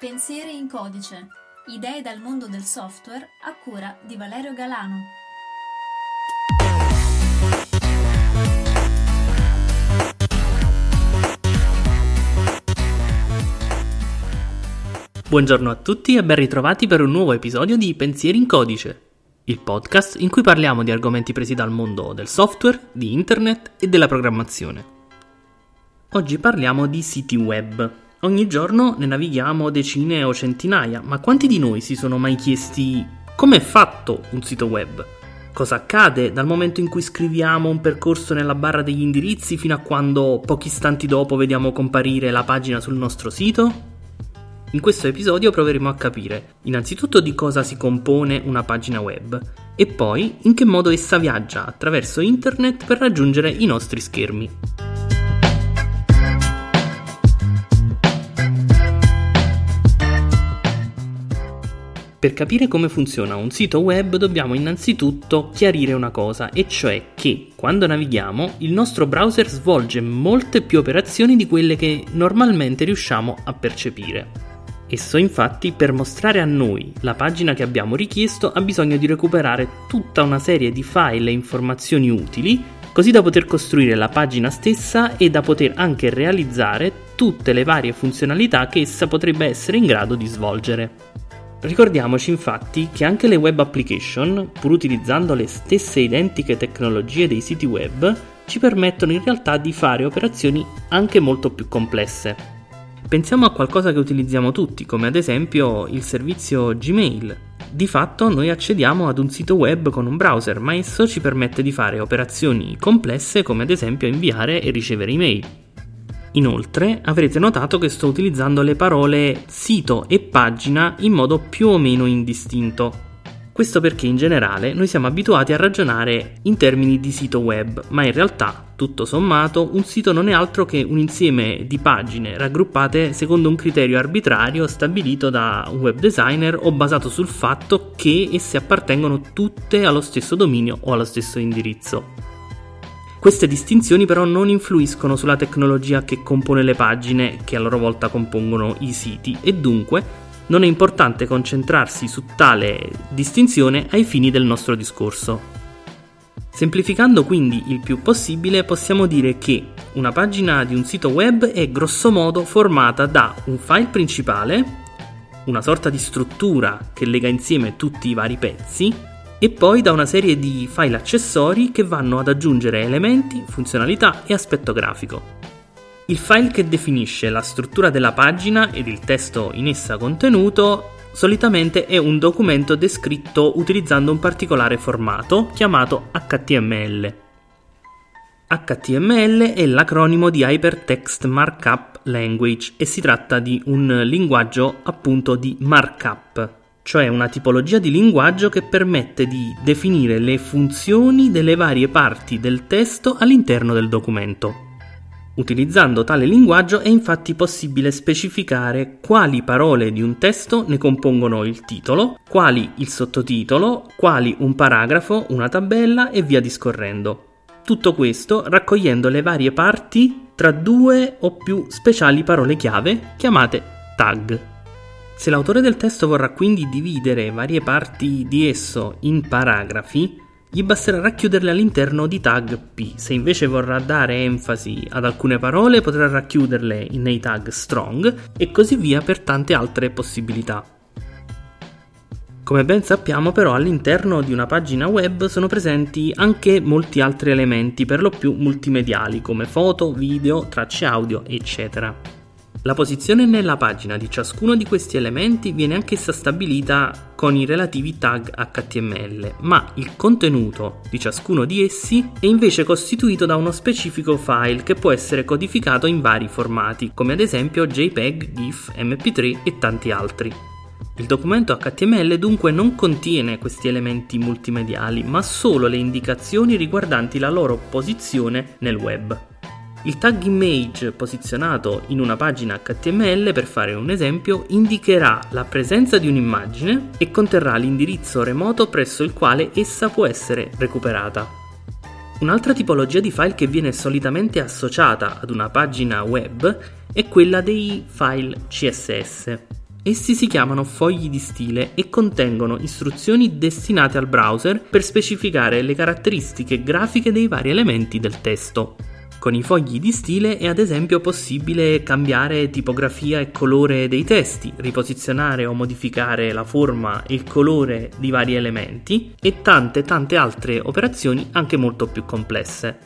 Pensieri in codice. Idee dal mondo del software a cura di Valerio Galano. Buongiorno a tutti e ben ritrovati per un nuovo episodio di Pensieri in codice, il podcast in cui parliamo di argomenti presi dal mondo del software, di internet e della programmazione. Oggi parliamo di siti web. Ogni giorno ne navighiamo decine o centinaia, ma quanti di noi si sono mai chiesti come è fatto un sito web? Cosa accade dal momento in cui scriviamo un percorso nella barra degli indirizzi fino a quando pochi istanti dopo vediamo comparire la pagina sul nostro sito? In questo episodio proveremo a capire innanzitutto di cosa si compone una pagina web e poi in che modo essa viaggia attraverso internet per raggiungere i nostri schermi. Per capire come funziona un sito web dobbiamo innanzitutto chiarire una cosa, e cioè che quando navighiamo il nostro browser svolge molte più operazioni di quelle che normalmente riusciamo a percepire. Esso infatti per mostrare a noi la pagina che abbiamo richiesto ha bisogno di recuperare tutta una serie di file e informazioni utili così da poter costruire la pagina stessa e da poter anche realizzare tutte le varie funzionalità che essa potrebbe essere in grado di svolgere. Ricordiamoci infatti che anche le web application, pur utilizzando le stesse identiche tecnologie dei siti web, ci permettono in realtà di fare operazioni anche molto più complesse. Pensiamo a qualcosa che utilizziamo tutti, come ad esempio il servizio Gmail. Di fatto noi accediamo ad un sito web con un browser, ma esso ci permette di fare operazioni complesse come ad esempio inviare e ricevere email. Inoltre avrete notato che sto utilizzando le parole sito e pagina in modo più o meno indistinto. Questo perché in generale noi siamo abituati a ragionare in termini di sito web, ma in realtà, tutto sommato, un sito non è altro che un insieme di pagine raggruppate secondo un criterio arbitrario stabilito da un web designer o basato sul fatto che esse appartengono tutte allo stesso dominio o allo stesso indirizzo. Queste distinzioni però non influiscono sulla tecnologia che compone le pagine che a loro volta compongono i siti e dunque non è importante concentrarsi su tale distinzione ai fini del nostro discorso. Semplificando quindi il più possibile possiamo dire che una pagina di un sito web è grossomodo formata da un file principale, una sorta di struttura che lega insieme tutti i vari pezzi, e poi da una serie di file accessori che vanno ad aggiungere elementi, funzionalità e aspetto grafico. Il file che definisce la struttura della pagina ed il testo in essa contenuto solitamente è un documento descritto utilizzando un particolare formato chiamato HTML. HTML è l'acronimo di Hypertext Markup Language e si tratta di un linguaggio appunto di markup, cioè una tipologia di linguaggio che permette di definire le funzioni delle varie parti del testo all'interno del documento. Utilizzando tale linguaggio è infatti possibile specificare quali parole di un testo ne compongono il titolo, quali il sottotitolo, quali un paragrafo, una tabella e via discorrendo. Tutto questo raccogliendo le varie parti tra due o più speciali parole chiave chiamate tag. Se l'autore del testo vorrà quindi dividere varie parti di esso in paragrafi, gli basterà racchiuderle all'interno di tag P. Se invece vorrà dare enfasi ad alcune parole, potrà racchiuderle nei tag strong e così via per tante altre possibilità. Come ben sappiamo però all'interno di una pagina web sono presenti anche molti altri elementi per lo più multimediali come foto, video, tracce audio eccetera. La posizione nella pagina di ciascuno di questi elementi viene anch'essa stabilita con i relativi tag HTML, ma il contenuto di ciascuno di essi è invece costituito da uno specifico file che può essere codificato in vari formati, come ad esempio JPEG, GIF, MP3 e tanti altri. Il documento HTML dunque non contiene questi elementi multimediali, ma solo le indicazioni riguardanti la loro posizione nel web. Il tag image posizionato in una pagina HTML, per fare un esempio, indicherà la presenza di un'immagine e conterrà l'indirizzo remoto presso il quale essa può essere recuperata. Un'altra tipologia di file che viene solitamente associata ad una pagina web è quella dei file CSS. Essi si chiamano fogli di stile e contengono istruzioni destinate al browser per specificare le caratteristiche grafiche dei vari elementi del testo. Con i fogli di stile è ad esempio possibile cambiare tipografia e colore dei testi, riposizionare o modificare la forma e il colore di vari elementi e tante tante altre operazioni anche molto più complesse.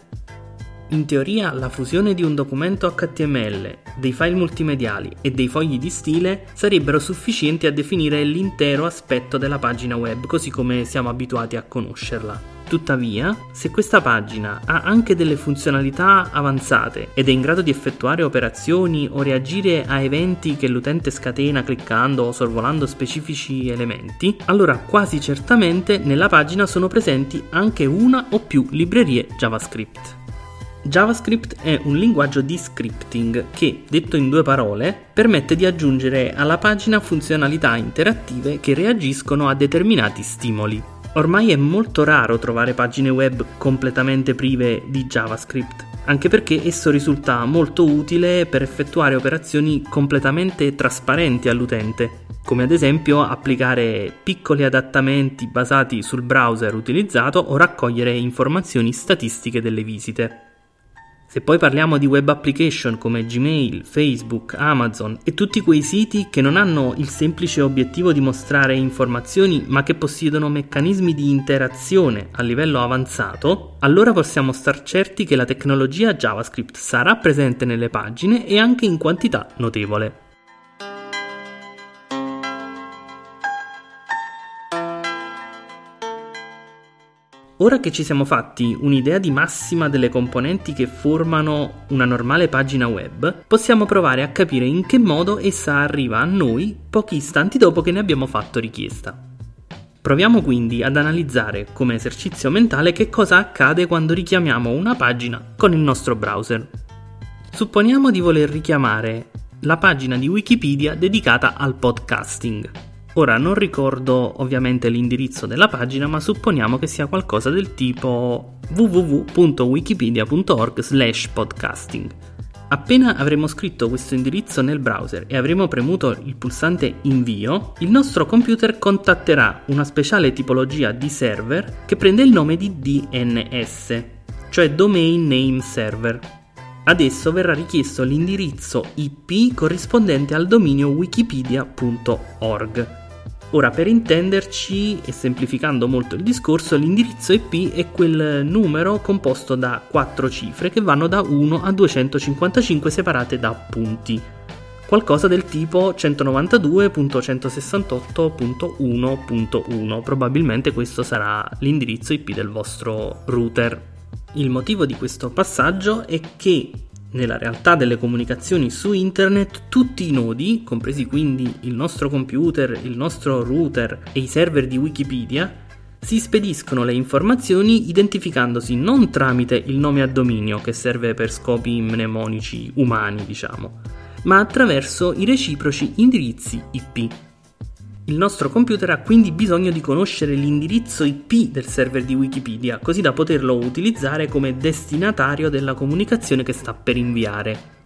In teoria la fusione di un documento HTML, dei file multimediali e dei fogli di stile sarebbero sufficienti a definire l'intero aspetto della pagina web così come siamo abituati a conoscerla. Tuttavia, se questa pagina ha anche delle funzionalità avanzate ed è in grado di effettuare operazioni o reagire a eventi che l'utente scatena cliccando o sorvolando specifici elementi, allora quasi certamente nella pagina sono presenti anche una o più librerie JavaScript. JavaScript è un linguaggio di scripting che, detto in due parole, permette di aggiungere alla pagina funzionalità interattive che reagiscono a determinati stimoli. Ormai è molto raro trovare pagine web completamente prive di JavaScript, anche perché esso risulta molto utile per effettuare operazioni completamente trasparenti all'utente, come ad esempio applicare piccoli adattamenti basati sul browser utilizzato o raccogliere informazioni statistiche delle visite. Se poi parliamo di web application come Gmail, Facebook, Amazon e tutti quei siti che non hanno il semplice obiettivo di mostrare informazioni ma che possiedono meccanismi di interazione a livello avanzato, allora possiamo star certi che la tecnologia JavaScript sarà presente nelle pagine e anche in quantità notevole. Ora che ci siamo fatti un'idea di massima delle componenti che formano una normale pagina web, possiamo provare a capire in che modo essa arriva a noi pochi istanti dopo che ne abbiamo fatto richiesta. Proviamo quindi ad analizzare come esercizio mentale che cosa accade quando richiamiamo una pagina con il nostro browser. Supponiamo di voler richiamare la pagina di Wikipedia dedicata al podcasting. Ora non ricordo ovviamente l'indirizzo della pagina, ma supponiamo che sia qualcosa del tipo www.wikipedia.org/podcasting. Appena avremo scritto questo indirizzo nel browser e avremo premuto il pulsante invio, il nostro computer contatterà una speciale tipologia di server che prende il nome di DNS, cioè Domain Name Server. Ad esso verrà richiesto l'indirizzo IP corrispondente al dominio wikipedia.org. Ora, per intenderci e semplificando molto il discorso, l'indirizzo IP è quel numero composto da quattro cifre che vanno da 1 a 255 separate da punti. Qualcosa del tipo 192.168.1.1. Probabilmente questo sarà l'indirizzo IP del vostro router. Il motivo di questo passaggio è che nella realtà delle comunicazioni su internet tutti i nodi, compresi quindi il nostro computer, il nostro router e i server di Wikipedia, si spediscono le informazioni identificandosi non tramite il nome a dominio che serve per scopi mnemonici umani, diciamo, ma attraverso i reciproci indirizzi IP. Il nostro computer ha quindi bisogno di conoscere l'indirizzo IP del server di Wikipedia, così da poterlo utilizzare come destinatario della comunicazione che sta per inviare.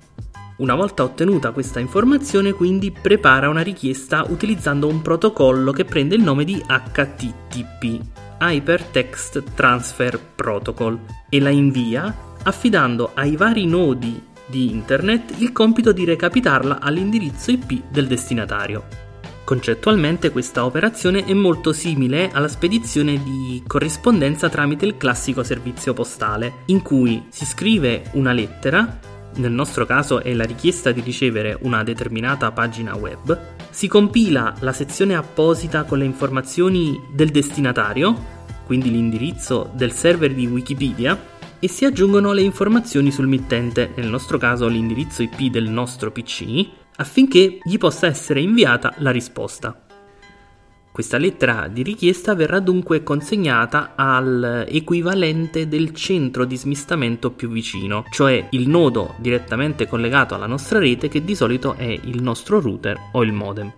Una volta ottenuta questa informazione, quindi prepara una richiesta utilizzando un protocollo che prende il nome di HTTP, Hypertext Transfer Protocol, e la invia affidando ai vari nodi di internet il compito di recapitarla all'indirizzo IP del destinatario. Concettualmente questa operazione è molto simile alla spedizione di corrispondenza tramite il classico servizio postale, in cui si scrive una lettera, nel nostro caso è la richiesta di ricevere una determinata pagina web, si compila la sezione apposita con le informazioni del destinatario, quindi l'indirizzo del server di Wikipedia, e si aggiungono le informazioni sul mittente, nel nostro caso l'indirizzo IP del nostro PC, affinché gli possa essere inviata la risposta. Questa lettera di richiesta verrà dunque consegnata all'equivalente del centro di smistamento più vicino, cioè il nodo direttamente collegato alla nostra rete che di solito è il nostro router o il modem.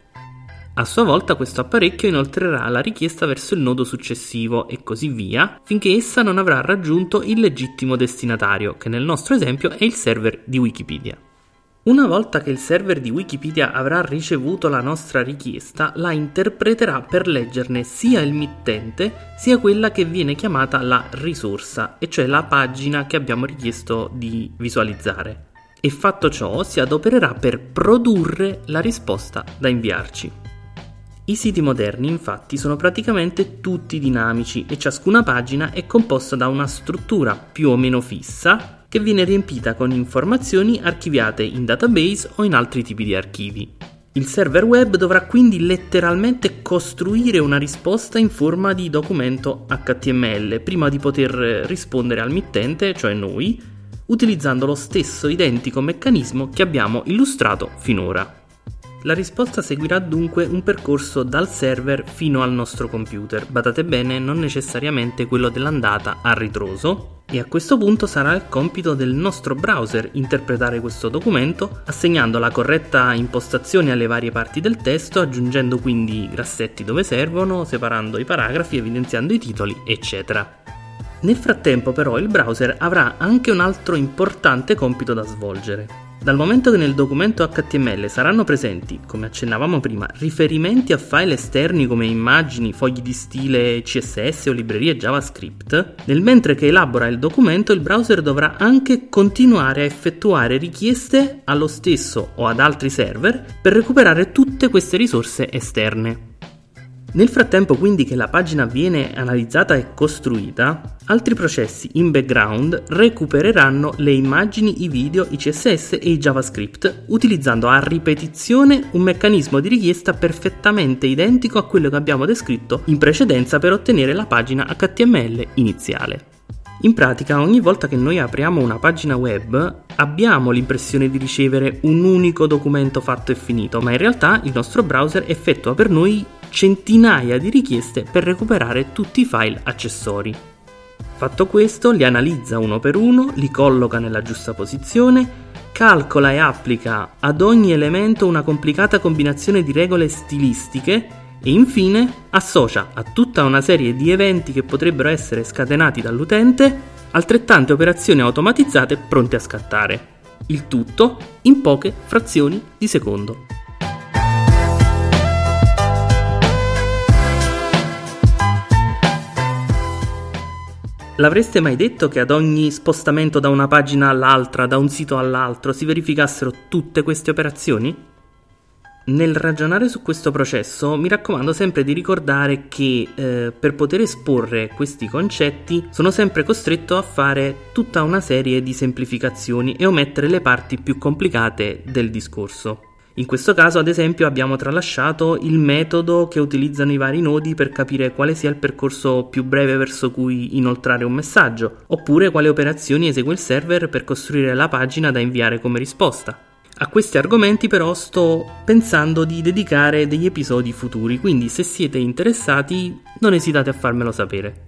A sua volta questo apparecchio inoltrerà la richiesta verso il nodo successivo e così via, finché essa non avrà raggiunto il legittimo destinatario, che nel nostro esempio è il server di Wikipedia. Una volta che il server di Wikipedia avrà ricevuto la nostra richiesta, la interpreterà per leggerne sia il mittente sia quella che viene chiamata la risorsa, e cioè la pagina che abbiamo richiesto di visualizzare. E fatto ciò si adopererà per produrre la risposta da inviarci. I siti moderni infatti sono praticamente tutti dinamici e ciascuna pagina è composta da una struttura più o meno fissa che viene riempita con informazioni archiviate in database o in altri tipi di archivi. Il server web dovrà quindi letteralmente costruire una risposta in forma di documento HTML prima di poter rispondere al mittente, cioè noi, utilizzando lo stesso identico meccanismo che abbiamo illustrato finora. La risposta seguirà dunque un percorso dal server fino al nostro computer, badate bene non necessariamente quello dell'andata a ritroso, e a questo punto sarà il compito del nostro browser interpretare questo documento, assegnando la corretta impostazione alle varie parti del testo, aggiungendo quindi i grassetti dove servono, separando i paragrafi, evidenziando i titoli, eccetera. Nel frattempo però il browser avrà anche un altro importante compito da svolgere, dal momento che nel documento HTML saranno presenti, come accennavamo prima, riferimenti a file esterni come immagini, fogli di stile CSS o librerie JavaScript, nel mentre che elabora il documento il browser dovrà anche continuare a effettuare richieste allo stesso o ad altri server per recuperare tutte queste risorse esterne. Nel frattempo quindi che la pagina viene analizzata e costruita, altri processi in background recupereranno le immagini, i video, i CSS e i JavaScript, utilizzando a ripetizione un meccanismo di richiesta perfettamente identico a quello che abbiamo descritto in precedenza per ottenere la pagina HTML iniziale. In pratica, ogni volta che noi apriamo una pagina web, abbiamo l'impressione di ricevere un unico documento fatto e finito, ma in realtà il nostro browser effettua per noi centinaia di richieste per recuperare tutti i file accessori. Fatto questo, li analizza uno per uno, li colloca nella giusta posizione, calcola e applica ad ogni elemento una complicata combinazione di regole stilistiche e infine associa a tutta una serie di eventi che potrebbero essere scatenati dall'utente altrettante operazioni automatizzate pronte a scattare. Il tutto in poche frazioni di secondo. L'avreste mai detto che ad ogni spostamento da una pagina all'altra, da un sito all'altro, si verificassero tutte queste operazioni? Nel ragionare su questo processo mi raccomando sempre di ricordare che eh, per poter esporre questi concetti sono sempre costretto a fare tutta una serie di semplificazioni e omettere le parti più complicate del discorso. In questo caso, ad esempio, abbiamo tralasciato il metodo che utilizzano i vari nodi per capire quale sia il percorso più breve verso cui inoltrare un messaggio, oppure quali operazioni esegue il server per costruire la pagina da inviare come risposta. A questi argomenti però sto pensando di dedicare degli episodi futuri, quindi se siete interessati non esitate a farmelo sapere.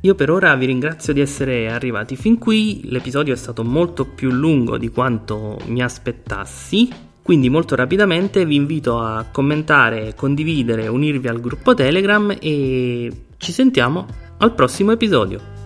Io per ora vi ringrazio di essere arrivati fin qui, l'episodio è stato molto più lungo di quanto mi aspettassi, quindi molto rapidamente vi invito a commentare, condividere, unirvi al gruppo Telegram e ci sentiamo al prossimo episodio.